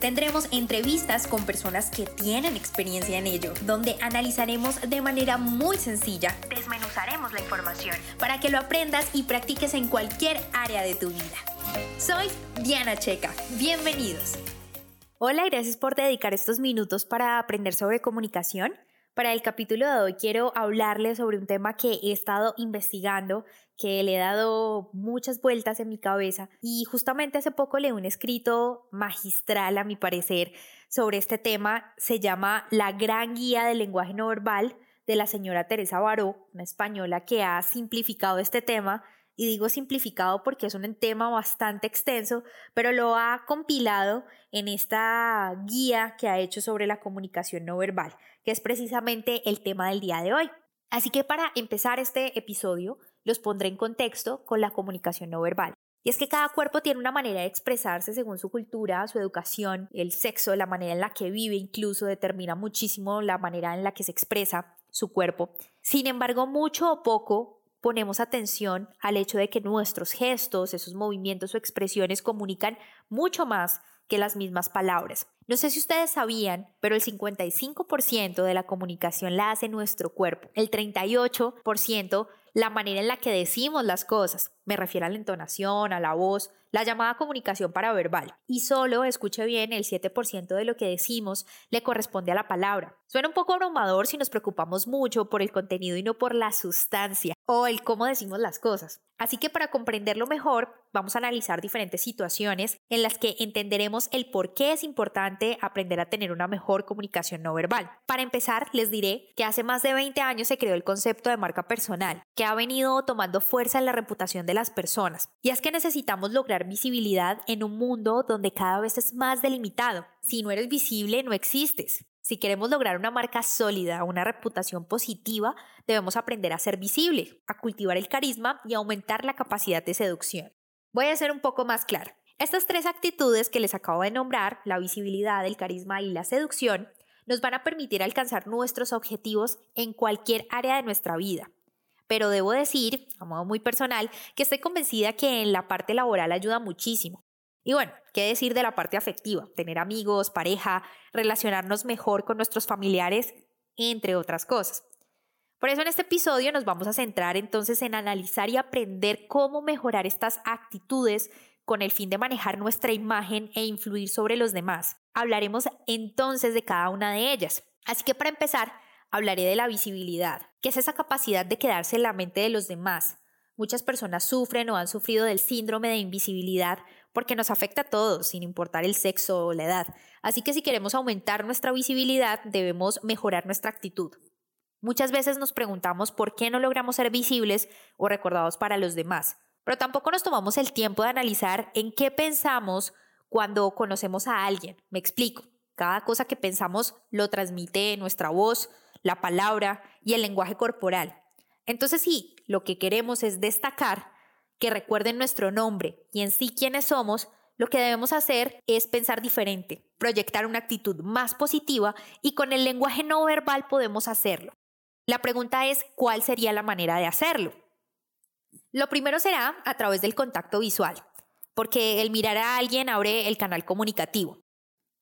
Tendremos entrevistas con personas que tienen experiencia en ello, donde analizaremos de manera muy sencilla, desmenuzaremos la información para que lo aprendas y practiques en cualquier área de tu vida. Soy Diana Checa, bienvenidos. Hola gracias por dedicar estos minutos para aprender sobre comunicación. Para el capítulo de hoy quiero hablarles sobre un tema que he estado investigando, que le he dado muchas vueltas en mi cabeza y justamente hace poco leí un escrito magistral a mi parecer sobre este tema, se llama La gran guía del lenguaje no verbal de la señora Teresa Baró, una española que ha simplificado este tema y digo simplificado porque es un tema bastante extenso, pero lo ha compilado en esta guía que ha hecho sobre la comunicación no verbal, que es precisamente el tema del día de hoy. Así que para empezar este episodio, los pondré en contexto con la comunicación no verbal. Y es que cada cuerpo tiene una manera de expresarse según su cultura, su educación, el sexo, la manera en la que vive incluso determina muchísimo la manera en la que se expresa su cuerpo. Sin embargo, mucho o poco ponemos atención al hecho de que nuestros gestos, esos movimientos o expresiones comunican mucho más que las mismas palabras. No sé si ustedes sabían, pero el 55% de la comunicación la hace nuestro cuerpo, el 38% la manera en la que decimos las cosas, me refiero a la entonación, a la voz, la llamada comunicación paraverbal, y solo, escuche bien, el 7% de lo que decimos le corresponde a la palabra. Suena un poco abrumador si nos preocupamos mucho por el contenido y no por la sustancia o el cómo decimos las cosas. Así que para comprenderlo mejor, vamos a analizar diferentes situaciones en las que entenderemos el por qué es importante aprender a tener una mejor comunicación no verbal. Para empezar, les diré que hace más de 20 años se creó el concepto de marca personal, que ha venido tomando fuerza en la reputación de las personas. Y es que necesitamos lograr visibilidad en un mundo donde cada vez es más delimitado. Si no eres visible, no existes. Si queremos lograr una marca sólida, una reputación positiva, debemos aprender a ser visible, a cultivar el carisma y aumentar la capacidad de seducción. Voy a ser un poco más claro. Estas tres actitudes que les acabo de nombrar, la visibilidad, el carisma y la seducción, nos van a permitir alcanzar nuestros objetivos en cualquier área de nuestra vida. Pero debo decir, a modo muy personal, que estoy convencida que en la parte laboral ayuda muchísimo. Y bueno, ¿qué decir de la parte afectiva? Tener amigos, pareja, relacionarnos mejor con nuestros familiares, entre otras cosas. Por eso en este episodio nos vamos a centrar entonces en analizar y aprender cómo mejorar estas actitudes con el fin de manejar nuestra imagen e influir sobre los demás. Hablaremos entonces de cada una de ellas. Así que para empezar, hablaré de la visibilidad, que es esa capacidad de quedarse en la mente de los demás. Muchas personas sufren o han sufrido del síndrome de invisibilidad porque nos afecta a todos, sin importar el sexo o la edad. Así que si queremos aumentar nuestra visibilidad, debemos mejorar nuestra actitud. Muchas veces nos preguntamos por qué no logramos ser visibles o recordados para los demás, pero tampoco nos tomamos el tiempo de analizar en qué pensamos cuando conocemos a alguien. Me explico. Cada cosa que pensamos lo transmite nuestra voz, la palabra y el lenguaje corporal. Entonces sí, lo que queremos es destacar que recuerden nuestro nombre y en sí quiénes somos, lo que debemos hacer es pensar diferente, proyectar una actitud más positiva y con el lenguaje no verbal podemos hacerlo. La pregunta es, ¿cuál sería la manera de hacerlo? Lo primero será a través del contacto visual, porque el mirar a alguien abre el canal comunicativo.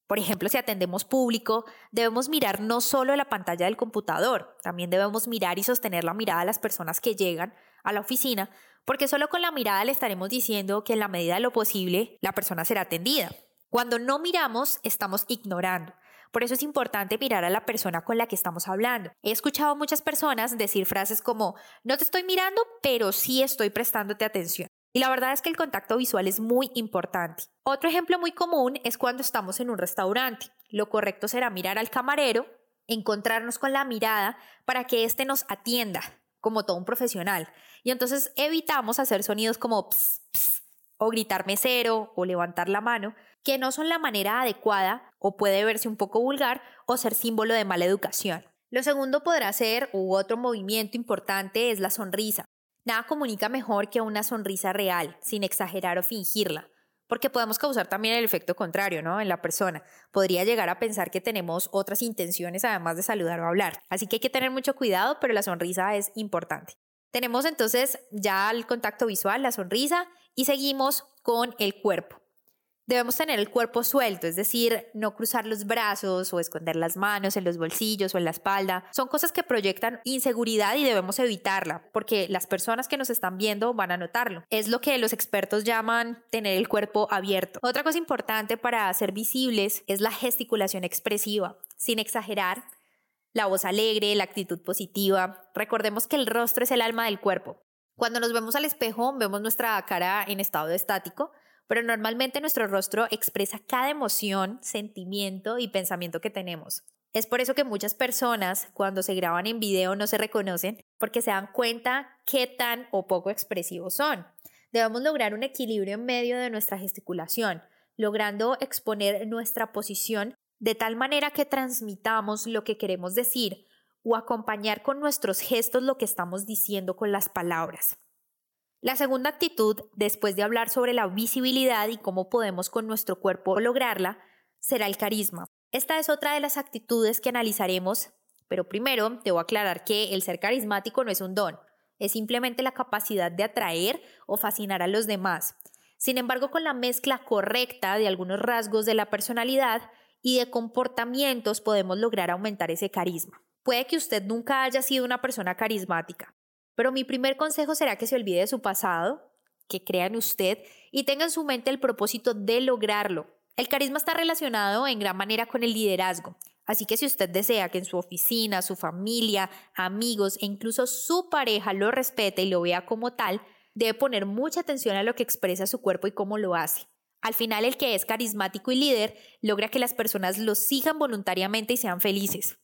Por ejemplo, si atendemos público, debemos mirar no solo la pantalla del computador, también debemos mirar y sostener la mirada a las personas que llegan a la oficina, porque solo con la mirada le estaremos diciendo que en la medida de lo posible la persona será atendida. Cuando no miramos, estamos ignorando. Por eso es importante mirar a la persona con la que estamos hablando. He escuchado a muchas personas decir frases como, no te estoy mirando, pero sí estoy prestándote atención. Y la verdad es que el contacto visual es muy importante. Otro ejemplo muy común es cuando estamos en un restaurante. Lo correcto será mirar al camarero, encontrarnos con la mirada para que éste nos atienda como todo un profesional. Y entonces evitamos hacer sonidos como ps, ps, o gritar mesero o levantar la mano, que no son la manera adecuada o puede verse un poco vulgar o ser símbolo de mala educación. Lo segundo podrá ser, u otro movimiento importante, es la sonrisa. Nada comunica mejor que una sonrisa real, sin exagerar o fingirla, porque podemos causar también el efecto contrario, ¿no? En la persona. Podría llegar a pensar que tenemos otras intenciones además de saludar o hablar. Así que hay que tener mucho cuidado, pero la sonrisa es importante. Tenemos entonces ya el contacto visual, la sonrisa, y seguimos con el cuerpo. Debemos tener el cuerpo suelto, es decir, no cruzar los brazos o esconder las manos en los bolsillos o en la espalda. Son cosas que proyectan inseguridad y debemos evitarla, porque las personas que nos están viendo van a notarlo. Es lo que los expertos llaman tener el cuerpo abierto. Otra cosa importante para ser visibles es la gesticulación expresiva, sin exagerar. La voz alegre, la actitud positiva. Recordemos que el rostro es el alma del cuerpo. Cuando nos vemos al espejo, vemos nuestra cara en estado estático, pero normalmente nuestro rostro expresa cada emoción, sentimiento y pensamiento que tenemos. Es por eso que muchas personas cuando se graban en video no se reconocen porque se dan cuenta qué tan o poco expresivos son. Debemos lograr un equilibrio en medio de nuestra gesticulación, logrando exponer nuestra posición de tal manera que transmitamos lo que queremos decir o acompañar con nuestros gestos lo que estamos diciendo con las palabras. La segunda actitud, después de hablar sobre la visibilidad y cómo podemos con nuestro cuerpo lograrla, será el carisma. Esta es otra de las actitudes que analizaremos, pero primero debo aclarar que el ser carismático no es un don, es simplemente la capacidad de atraer o fascinar a los demás. Sin embargo, con la mezcla correcta de algunos rasgos de la personalidad y de comportamientos podemos lograr aumentar ese carisma. Puede que usted nunca haya sido una persona carismática, pero mi primer consejo será que se olvide de su pasado, que crea en usted y tenga en su mente el propósito de lograrlo. El carisma está relacionado en gran manera con el liderazgo. Así que si usted desea que en su oficina, su familia, amigos e incluso su pareja lo respete y lo vea como tal, debe poner mucha atención a lo que expresa su cuerpo y cómo lo hace. Al final, el que es carismático y líder logra que las personas lo sigan voluntariamente y sean felices.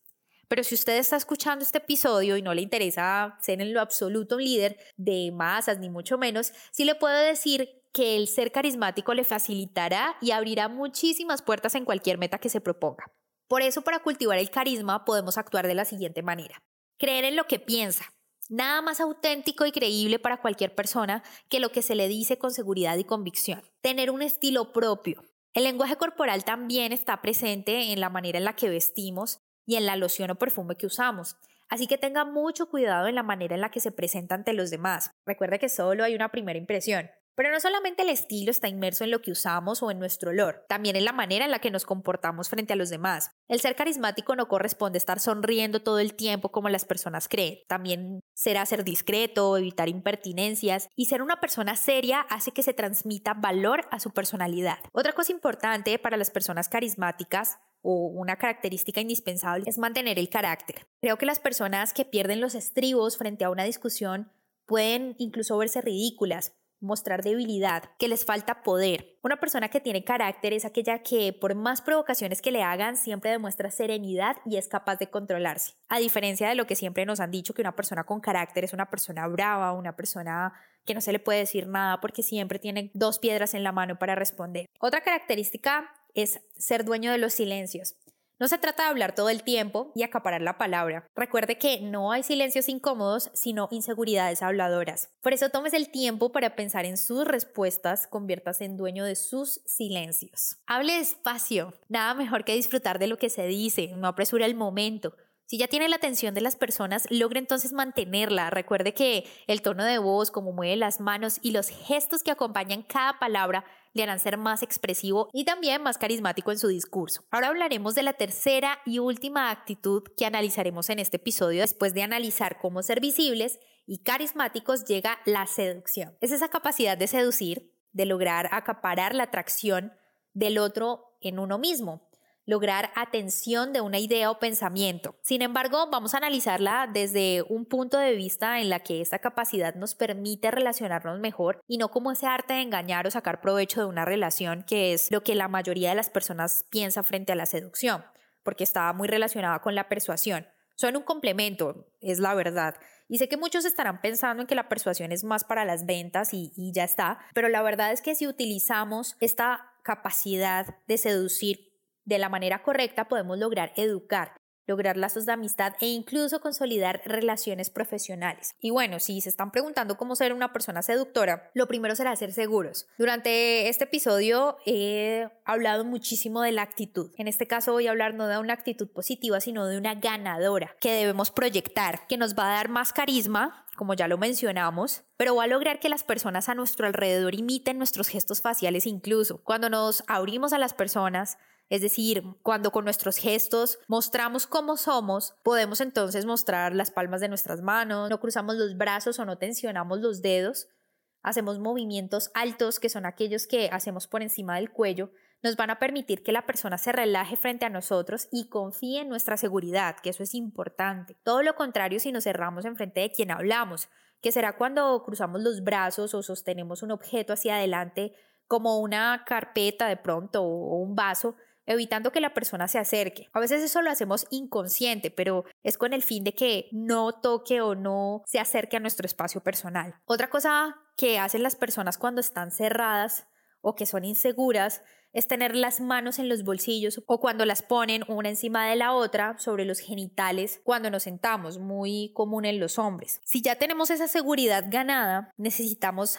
Pero si usted está escuchando este episodio y no le interesa ser en lo absoluto un líder de masas, ni mucho menos, sí le puedo decir que el ser carismático le facilitará y abrirá muchísimas puertas en cualquier meta que se proponga. Por eso, para cultivar el carisma, podemos actuar de la siguiente manera. Creer en lo que piensa. Nada más auténtico y creíble para cualquier persona que lo que se le dice con seguridad y convicción. Tener un estilo propio. El lenguaje corporal también está presente en la manera en la que vestimos y en la loción o perfume que usamos. Así que tenga mucho cuidado en la manera en la que se presenta ante los demás. Recuerde que solo hay una primera impresión. Pero no solamente el estilo está inmerso en lo que usamos o en nuestro olor, también en la manera en la que nos comportamos frente a los demás. El ser carismático no corresponde estar sonriendo todo el tiempo como las personas creen. También será ser discreto, evitar impertinencias y ser una persona seria hace que se transmita valor a su personalidad. Otra cosa importante para las personas carismáticas o una característica indispensable es mantener el carácter. Creo que las personas que pierden los estribos frente a una discusión pueden incluso verse ridículas, mostrar debilidad, que les falta poder. Una persona que tiene carácter es aquella que por más provocaciones que le hagan siempre demuestra serenidad y es capaz de controlarse. A diferencia de lo que siempre nos han dicho que una persona con carácter es una persona brava, una persona que no se le puede decir nada porque siempre tiene dos piedras en la mano para responder. Otra característica es ser dueño de los silencios. No se trata de hablar todo el tiempo y acaparar la palabra. Recuerde que no hay silencios incómodos, sino inseguridades habladoras. Por eso tomes el tiempo para pensar en sus respuestas, conviértase en dueño de sus silencios. Hable despacio. Nada mejor que disfrutar de lo que se dice, no apresura el momento. Si ya tiene la atención de las personas, logre entonces mantenerla. Recuerde que el tono de voz, como mueve las manos y los gestos que acompañan cada palabra le harán ser más expresivo y también más carismático en su discurso. Ahora hablaremos de la tercera y última actitud que analizaremos en este episodio. Después de analizar cómo ser visibles y carismáticos llega la seducción. Es esa capacidad de seducir, de lograr acaparar la atracción del otro en uno mismo lograr atención de una idea o pensamiento. Sin embargo, vamos a analizarla desde un punto de vista en la que esta capacidad nos permite relacionarnos mejor y no como ese arte de engañar o sacar provecho de una relación, que es lo que la mayoría de las personas piensa frente a la seducción, porque está muy relacionada con la persuasión. Son un complemento, es la verdad. Y sé que muchos estarán pensando en que la persuasión es más para las ventas y, y ya está, pero la verdad es que si utilizamos esta capacidad de seducir de la manera correcta podemos lograr educar lograr lazos de amistad e incluso consolidar relaciones profesionales. Y bueno, si se están preguntando cómo ser una persona seductora, lo primero será ser seguros. Durante este episodio he hablado muchísimo de la actitud. En este caso voy a hablar no de una actitud positiva, sino de una ganadora que debemos proyectar, que nos va a dar más carisma, como ya lo mencionamos, pero va a lograr que las personas a nuestro alrededor imiten nuestros gestos faciales incluso. Cuando nos abrimos a las personas, es decir, cuando con nuestros gestos mostramos cómo somos, podemos entonces mostrar las palmas de nuestras manos, no cruzamos los brazos o no tensionamos los dedos, hacemos movimientos altos que son aquellos que hacemos por encima del cuello, nos van a permitir que la persona se relaje frente a nosotros y confíe en nuestra seguridad, que eso es importante. Todo lo contrario si nos cerramos en frente de quien hablamos, que será cuando cruzamos los brazos o sostenemos un objeto hacia adelante como una carpeta de pronto o un vaso, evitando que la persona se acerque. A veces eso lo hacemos inconsciente, pero es con el fin de que no toque o no se acerque a nuestro espacio personal. Otra cosa que hacen las personas cuando están cerradas o que son inseguras es tener las manos en los bolsillos o cuando las ponen una encima de la otra sobre los genitales cuando nos sentamos, muy común en los hombres. Si ya tenemos esa seguridad ganada, necesitamos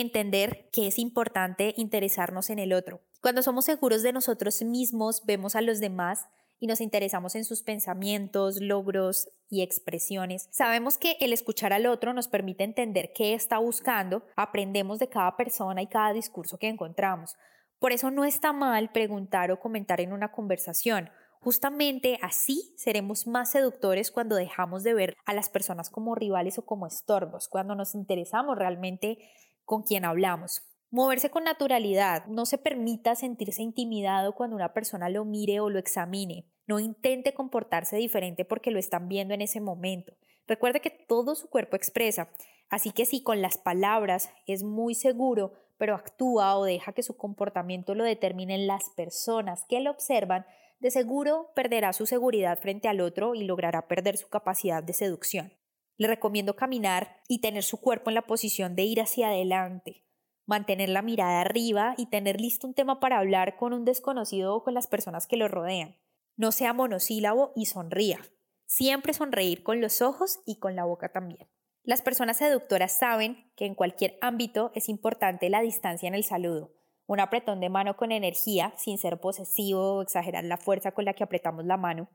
entender que es importante interesarnos en el otro. Cuando somos seguros de nosotros mismos, vemos a los demás y nos interesamos en sus pensamientos, logros y expresiones. Sabemos que el escuchar al otro nos permite entender qué está buscando, aprendemos de cada persona y cada discurso que encontramos. Por eso no está mal preguntar o comentar en una conversación. Justamente así seremos más seductores cuando dejamos de ver a las personas como rivales o como estorbos, cuando nos interesamos realmente con quien hablamos. Moverse con naturalidad. No se permita sentirse intimidado cuando una persona lo mire o lo examine. No intente comportarse diferente porque lo están viendo en ese momento. Recuerde que todo su cuerpo expresa. Así que si con las palabras es muy seguro, pero actúa o deja que su comportamiento lo determinen las personas que lo observan, de seguro perderá su seguridad frente al otro y logrará perder su capacidad de seducción. Le recomiendo caminar y tener su cuerpo en la posición de ir hacia adelante, mantener la mirada arriba y tener listo un tema para hablar con un desconocido o con las personas que lo rodean. No sea monosílabo y sonría. Siempre sonreír con los ojos y con la boca también. Las personas seductoras saben que en cualquier ámbito es importante la distancia en el saludo. Un apretón de mano con energía, sin ser posesivo o exagerar la fuerza con la que apretamos la mano.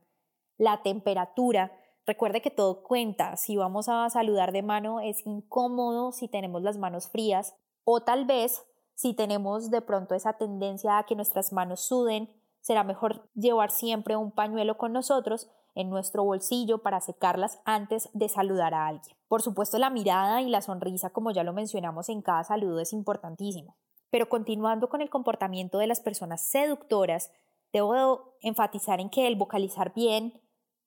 La temperatura. Recuerde que todo cuenta. Si vamos a saludar de mano es incómodo si tenemos las manos frías o tal vez, si tenemos de pronto esa tendencia a que nuestras manos suden, será mejor llevar siempre un pañuelo con nosotros en nuestro bolsillo para secarlas antes de saludar a alguien. Por supuesto, la mirada y la sonrisa, como ya lo mencionamos en cada saludo, es importantísimo. Pero continuando con el comportamiento de las personas seductoras, debo enfatizar en que el vocalizar bien,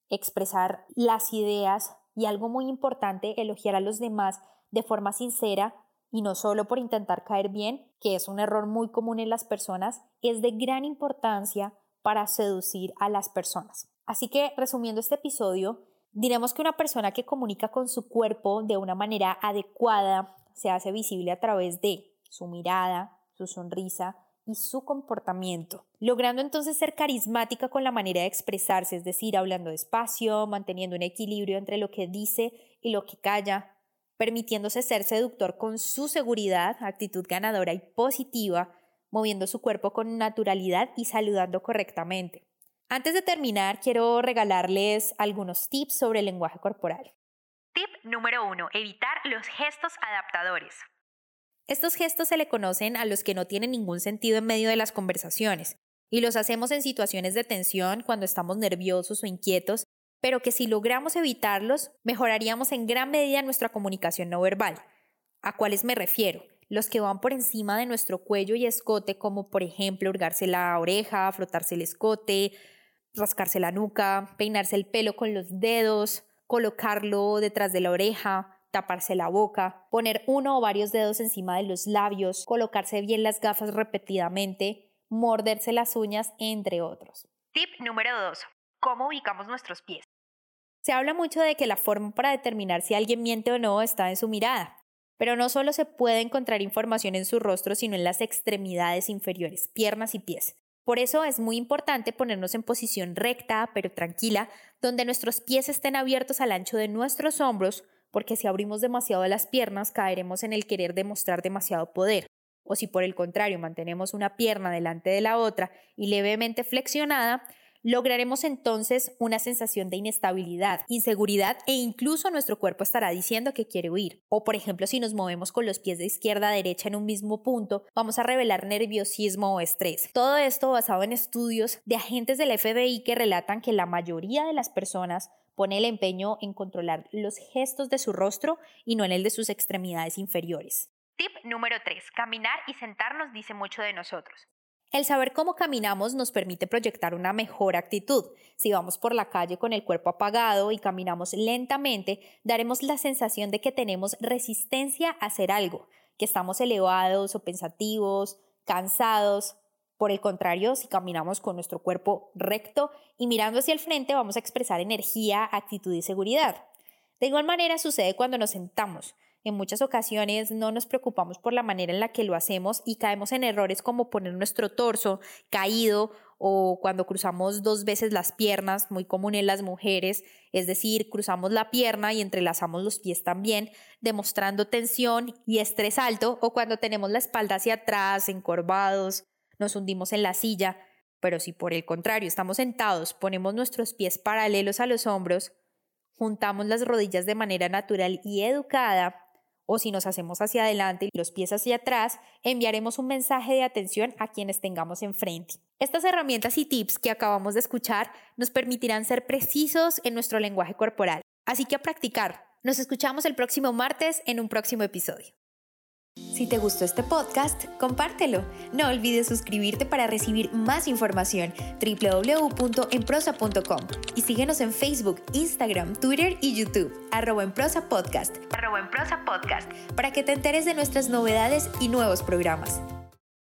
expresar las ideas y algo muy importante, elogiar a los demás de forma sincera y no solo por intentar caer bien, que es un error muy común en las personas, es de gran importancia para seducir a las personas. Así que, resumiendo este episodio, diremos que una persona que comunica con su cuerpo de una manera adecuada se hace visible a través de su mirada, su sonrisa y su comportamiento, logrando entonces ser carismática con la manera de expresarse, es decir, hablando despacio, manteniendo un equilibrio entre lo que dice y lo que calla, permitiéndose ser seductor con su seguridad, actitud ganadora y positiva, moviendo su cuerpo con naturalidad y saludando correctamente. Antes de terminar, quiero regalarles algunos tips sobre el lenguaje corporal. Tip número 1. Evitar los gestos adaptadores. Estos gestos se le conocen a los que no tienen ningún sentido en medio de las conversaciones y los hacemos en situaciones de tensión cuando estamos nerviosos o inquietos pero que si logramos evitarlos, mejoraríamos en gran medida nuestra comunicación no verbal. ¿A cuáles me refiero? Los que van por encima de nuestro cuello y escote, como por ejemplo hurgarse la oreja, frotarse el escote, rascarse la nuca, peinarse el pelo con los dedos, colocarlo detrás de la oreja, taparse la boca, poner uno o varios dedos encima de los labios, colocarse bien las gafas repetidamente, morderse las uñas, entre otros. Tip número 2. ¿Cómo ubicamos nuestros pies? Se habla mucho de que la forma para determinar si alguien miente o no está en su mirada, pero no solo se puede encontrar información en su rostro, sino en las extremidades inferiores, piernas y pies. Por eso es muy importante ponernos en posición recta, pero tranquila, donde nuestros pies estén abiertos al ancho de nuestros hombros, porque si abrimos demasiado las piernas caeremos en el querer demostrar demasiado poder. O si por el contrario mantenemos una pierna delante de la otra y levemente flexionada, lograremos entonces una sensación de inestabilidad, inseguridad e incluso nuestro cuerpo estará diciendo que quiere huir. O por ejemplo, si nos movemos con los pies de izquierda a derecha en un mismo punto, vamos a revelar nerviosismo o estrés. Todo esto basado en estudios de agentes del FBI que relatan que la mayoría de las personas pone el empeño en controlar los gestos de su rostro y no en el de sus extremidades inferiores. Tip número 3. Caminar y sentarnos dice mucho de nosotros. El saber cómo caminamos nos permite proyectar una mejor actitud. Si vamos por la calle con el cuerpo apagado y caminamos lentamente, daremos la sensación de que tenemos resistencia a hacer algo, que estamos elevados o pensativos, cansados. Por el contrario, si caminamos con nuestro cuerpo recto y mirando hacia el frente, vamos a expresar energía, actitud y seguridad. De igual manera sucede cuando nos sentamos. En muchas ocasiones no nos preocupamos por la manera en la que lo hacemos y caemos en errores como poner nuestro torso caído o cuando cruzamos dos veces las piernas, muy común en las mujeres, es decir, cruzamos la pierna y entrelazamos los pies también, demostrando tensión y estrés alto, o cuando tenemos la espalda hacia atrás, encorvados, nos hundimos en la silla. Pero si por el contrario estamos sentados, ponemos nuestros pies paralelos a los hombros, juntamos las rodillas de manera natural y educada, o si nos hacemos hacia adelante y los pies hacia atrás, enviaremos un mensaje de atención a quienes tengamos enfrente. Estas herramientas y tips que acabamos de escuchar nos permitirán ser precisos en nuestro lenguaje corporal. Así que a practicar. Nos escuchamos el próximo martes en un próximo episodio. Si te gustó este podcast, compártelo. No olvides suscribirte para recibir más información. www.enprosa.com y síguenos en Facebook, Instagram, Twitter y YouTube, arroba en prosa podcast, arroba en prosa podcast, para que te enteres de nuestras novedades y nuevos programas.